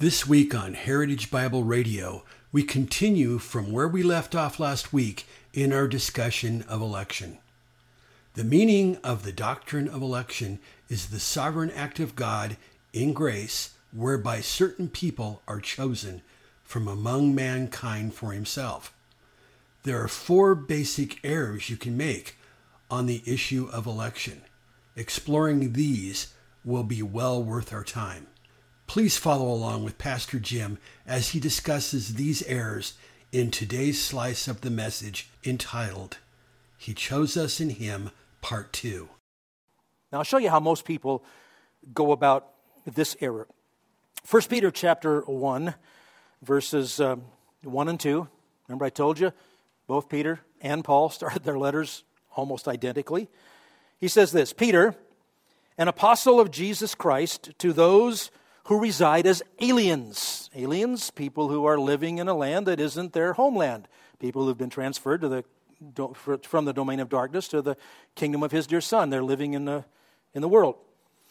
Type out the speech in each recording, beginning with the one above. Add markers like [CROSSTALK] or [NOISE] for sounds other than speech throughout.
This week on Heritage Bible Radio, we continue from where we left off last week in our discussion of election. The meaning of the doctrine of election is the sovereign act of God in grace whereby certain people are chosen from among mankind for himself. There are four basic errors you can make on the issue of election. Exploring these will be well worth our time. Please follow along with Pastor Jim as he discusses these errors in today's slice of the message entitled, He Chose Us in Him, Part 2. Now, I'll show you how most people go about this error. 1 Peter chapter 1, verses um, 1 and 2. Remember, I told you both Peter and Paul [LAUGHS] started their letters almost identically. He says this Peter, an apostle of Jesus Christ, to those who reside as aliens. Aliens, people who are living in a land that isn't their homeland, people who've been transferred to the, from the domain of darkness to the kingdom of his dear Son. They're living in the, in the world.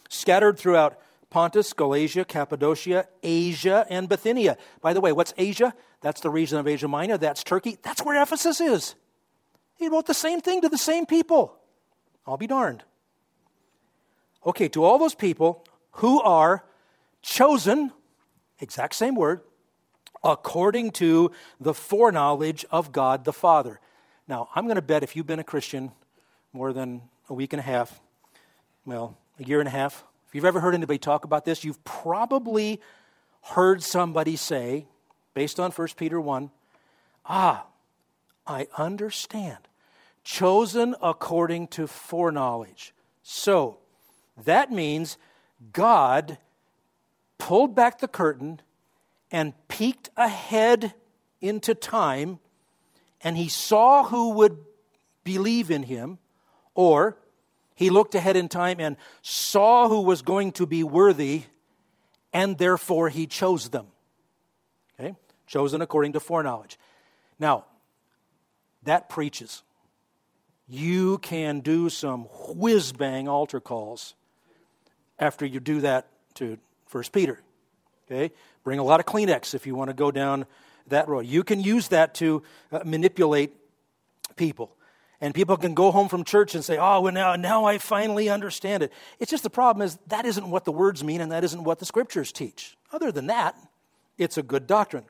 Scattered throughout Pontus, Galatia, Cappadocia, Asia, and Bithynia. By the way, what's Asia? That's the region of Asia Minor. That's Turkey. That's where Ephesus is. He wrote the same thing to the same people. I'll be darned. Okay, to all those people who are chosen, exact same word, according to the foreknowledge of God the Father. Now, I'm going to bet if you've been a Christian more than a week and a half, well, a year and a half, if you've ever heard anybody talk about this, you've probably heard somebody say, based on 1 Peter 1, ah, I understand. Chosen according to foreknowledge. So, that means God pulled back the curtain and peeked ahead into time, and he saw who would believe in him, or he looked ahead in time and saw who was going to be worthy, and therefore he chose them. Okay? Chosen according to foreknowledge. Now, that preaches. You can do some whiz bang altar calls after you do that to First Peter. Okay? Bring a lot of Kleenex if you want to go down that road. You can use that to uh, manipulate people. And people can go home from church and say, oh, well, now, now I finally understand it. It's just the problem is that isn't what the words mean and that isn't what the scriptures teach. Other than that, it's a good doctrine.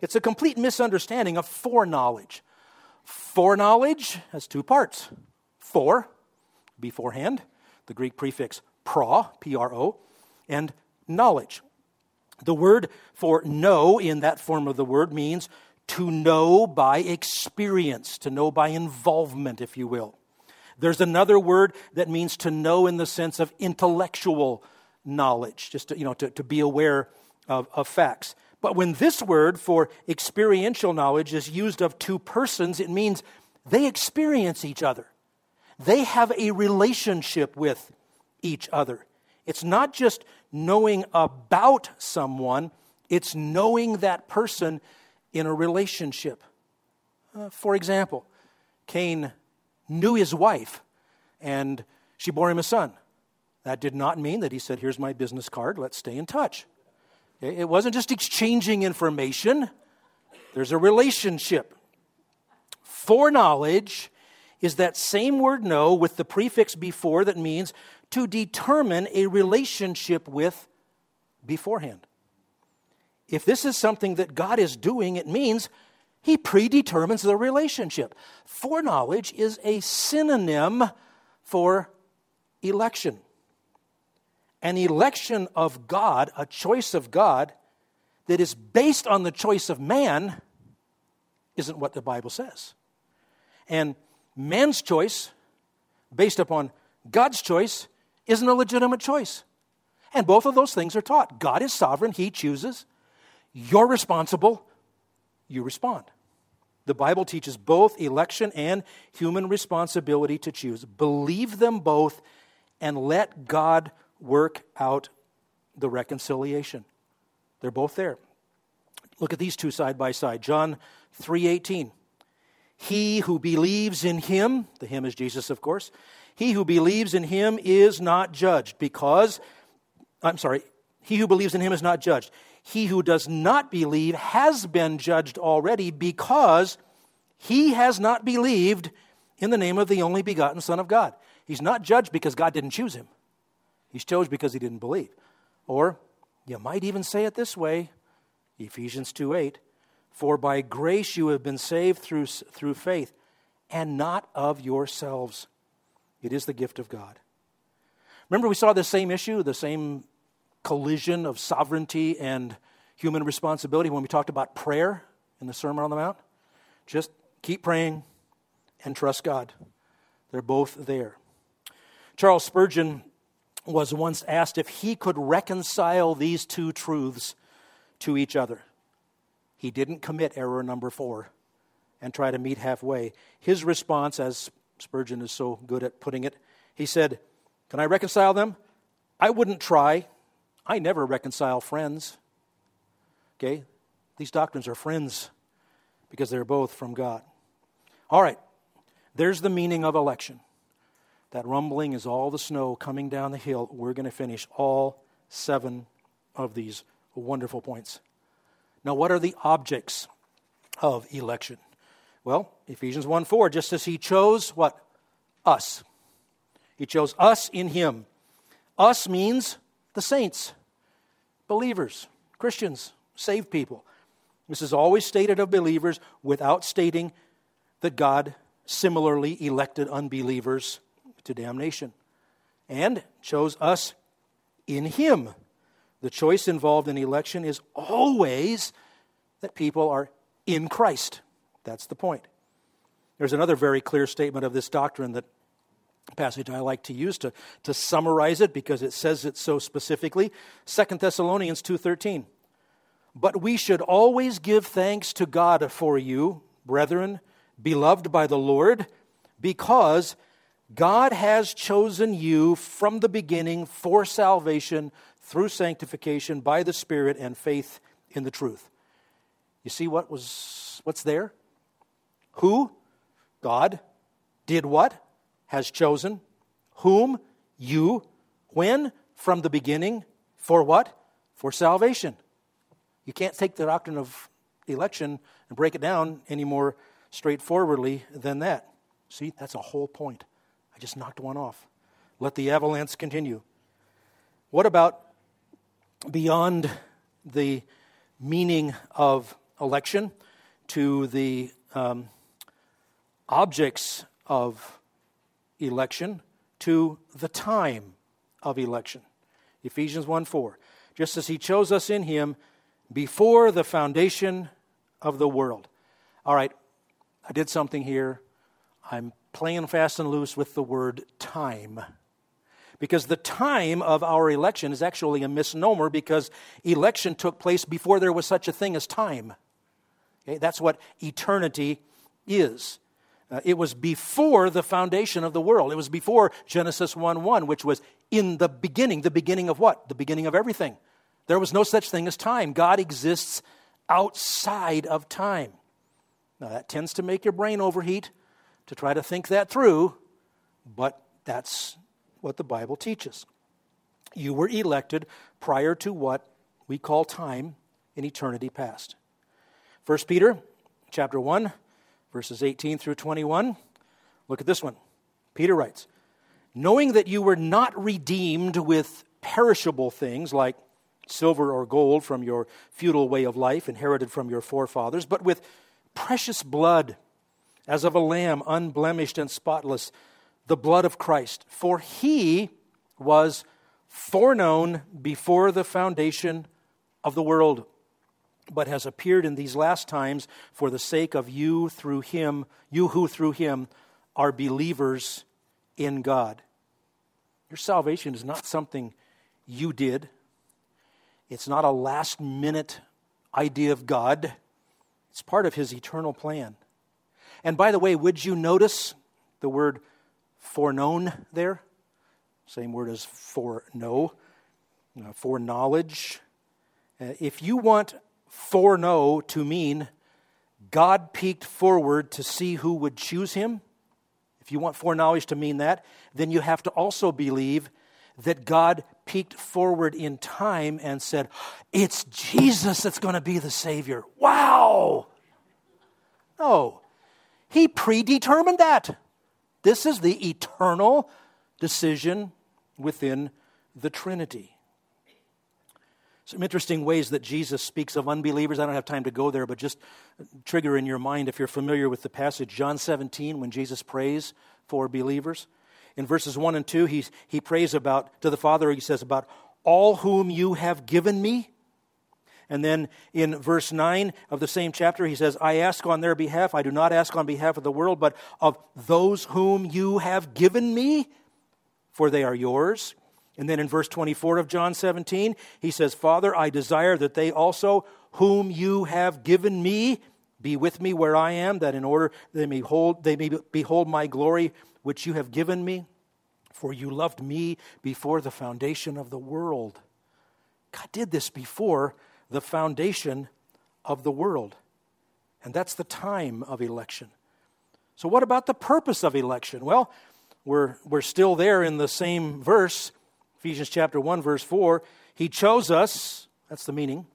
It's a complete misunderstanding of foreknowledge. Foreknowledge has two parts. Fore, beforehand, the Greek prefix pro, P R O, and knowledge. The word for know in that form of the word means to know by experience, to know by involvement, if you will. There's another word that means to know in the sense of intellectual knowledge, just to, you know, to, to be aware of, of facts. But when this word for experiential knowledge is used of two persons, it means they experience each other. They have a relationship with each other. It's not just knowing about someone, it's knowing that person in a relationship. Uh, for example, Cain knew his wife and she bore him a son. That did not mean that he said, Here's my business card, let's stay in touch. It wasn't just exchanging information, there's a relationship. Foreknowledge is that same word know with the prefix before that means to determine a relationship with beforehand. If this is something that God is doing, it means He predetermines the relationship. Foreknowledge is a synonym for election. An election of God, a choice of God that is based on the choice of man, isn't what the Bible says. And man's choice, based upon God's choice, isn't a legitimate choice. And both of those things are taught. God is sovereign, He chooses. You're responsible, you respond. The Bible teaches both election and human responsibility to choose. Believe them both and let God work out the reconciliation. They're both there. Look at these two side by side. John 3:18. He who believes in him, the him is Jesus of course. He who believes in him is not judged because I'm sorry, he who believes in him is not judged. He who does not believe has been judged already because he has not believed in the name of the only begotten Son of God. He's not judged because God didn't choose him. He's chose because he didn't believe. Or you might even say it this way Ephesians 2 8. For by grace you have been saved through, through faith, and not of yourselves. It is the gift of God. Remember, we saw the same issue, the same collision of sovereignty and human responsibility when we talked about prayer in the Sermon on the Mount? Just keep praying and trust God. They're both there. Charles Spurgeon was once asked if he could reconcile these two truths to each other. He didn't commit error number four and try to meet halfway. His response, as Spurgeon is so good at putting it, he said, Can I reconcile them? I wouldn't try. I never reconcile friends. Okay? These doctrines are friends because they're both from God. All right. There's the meaning of election. That rumbling is all the snow coming down the hill. We're going to finish all seven of these wonderful points. Now, what are the objects of election? Well, Ephesians 1 4, just as he chose what? Us. He chose us in him. Us means the saints, believers, Christians, saved people. This is always stated of believers without stating that God similarly elected unbelievers to damnation and chose us in Him. The choice involved in election is always that people are in Christ. That's the point. There's another very clear statement of this doctrine that passage I like to use to, to summarize it because it says it so specifically. 2 Thessalonians 2:13. But we should always give thanks to God for you, brethren, beloved by the Lord, because God has chosen you from the beginning for salvation through sanctification by the Spirit and faith in the truth. You see what was what's there? Who? God did what? Has chosen. Whom? You. When? From the beginning. For what? For salvation. You can't take the doctrine of election and break it down any more straightforwardly than that. See, that's a whole point. I just knocked one off. Let the avalanche continue. What about beyond the meaning of election to the um, objects of election to the time of election? Ephesians 1 4. Just as he chose us in him before the foundation of the world. All right, I did something here. I'm playing fast and loose with the word time. Because the time of our election is actually a misnomer because election took place before there was such a thing as time. Okay, that's what eternity is. Uh, it was before the foundation of the world. It was before Genesis 1 1, which was in the beginning. The beginning of what? The beginning of everything. There was no such thing as time. God exists outside of time. Now, that tends to make your brain overheat to try to think that through, but that's what the Bible teaches. You were elected prior to what we call time in eternity past. 1 Peter chapter 1 verses 18 through 21. Look at this one. Peter writes, "Knowing that you were not redeemed with perishable things like silver or gold from your futile way of life inherited from your forefathers, but with precious blood, as of a lamb unblemished and spotless, the blood of Christ. For he was foreknown before the foundation of the world, but has appeared in these last times for the sake of you through him, you who through him are believers in God. Your salvation is not something you did. It's not a last minute idea of God, it's part of His eternal plan. And by the way, would you notice the word foreknown there? Same word as foreknow, uh, foreknowledge. Uh, if you want foreknow to mean God peeked forward to see who would choose him, if you want foreknowledge to mean that, then you have to also believe that God peeked forward in time and said, It's Jesus that's going to be the Savior. Wow! No, He predetermined that. This is the eternal decision within the Trinity. Some interesting ways that Jesus speaks of unbelievers. I don't have time to go there, but just trigger in your mind if you're familiar with the passage, John 17, when Jesus prays for believers. In verses 1 and 2, he, he prays about, to the Father, he says, about all whom you have given me. And then in verse 9 of the same chapter, he says, I ask on their behalf. I do not ask on behalf of the world, but of those whom you have given me, for they are yours. And then in verse 24 of John 17, he says, Father, I desire that they also, whom you have given me, be with me where I am, that in order they may, hold, they may behold my glory which you have given me. For you loved me before the foundation of the world. God did this before the foundation of the world. And that's the time of election. So, what about the purpose of election? Well, we're, we're still there in the same verse Ephesians chapter 1, verse 4, he chose us, that's the meaning.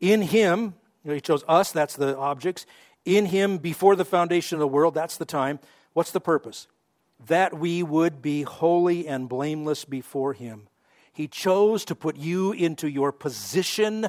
In him, you know, he chose us, that's the objects. In him, before the foundation of the world, that's the time. What's the purpose? That we would be holy and blameless before him. He chose to put you into your position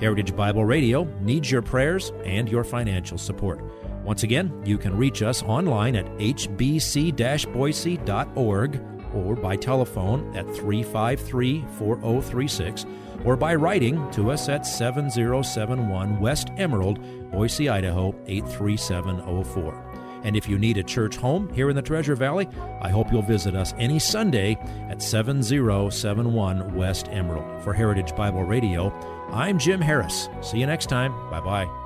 Heritage Bible Radio needs your prayers and your financial support. Once again, you can reach us online at hbc boise.org or by telephone at 353 4036 or by writing to us at 7071 West Emerald, Boise, Idaho 83704. And if you need a church home here in the Treasure Valley, I hope you'll visit us any Sunday at 7071 West Emerald. For Heritage Bible Radio, I'm Jim Harris. See you next time. Bye bye.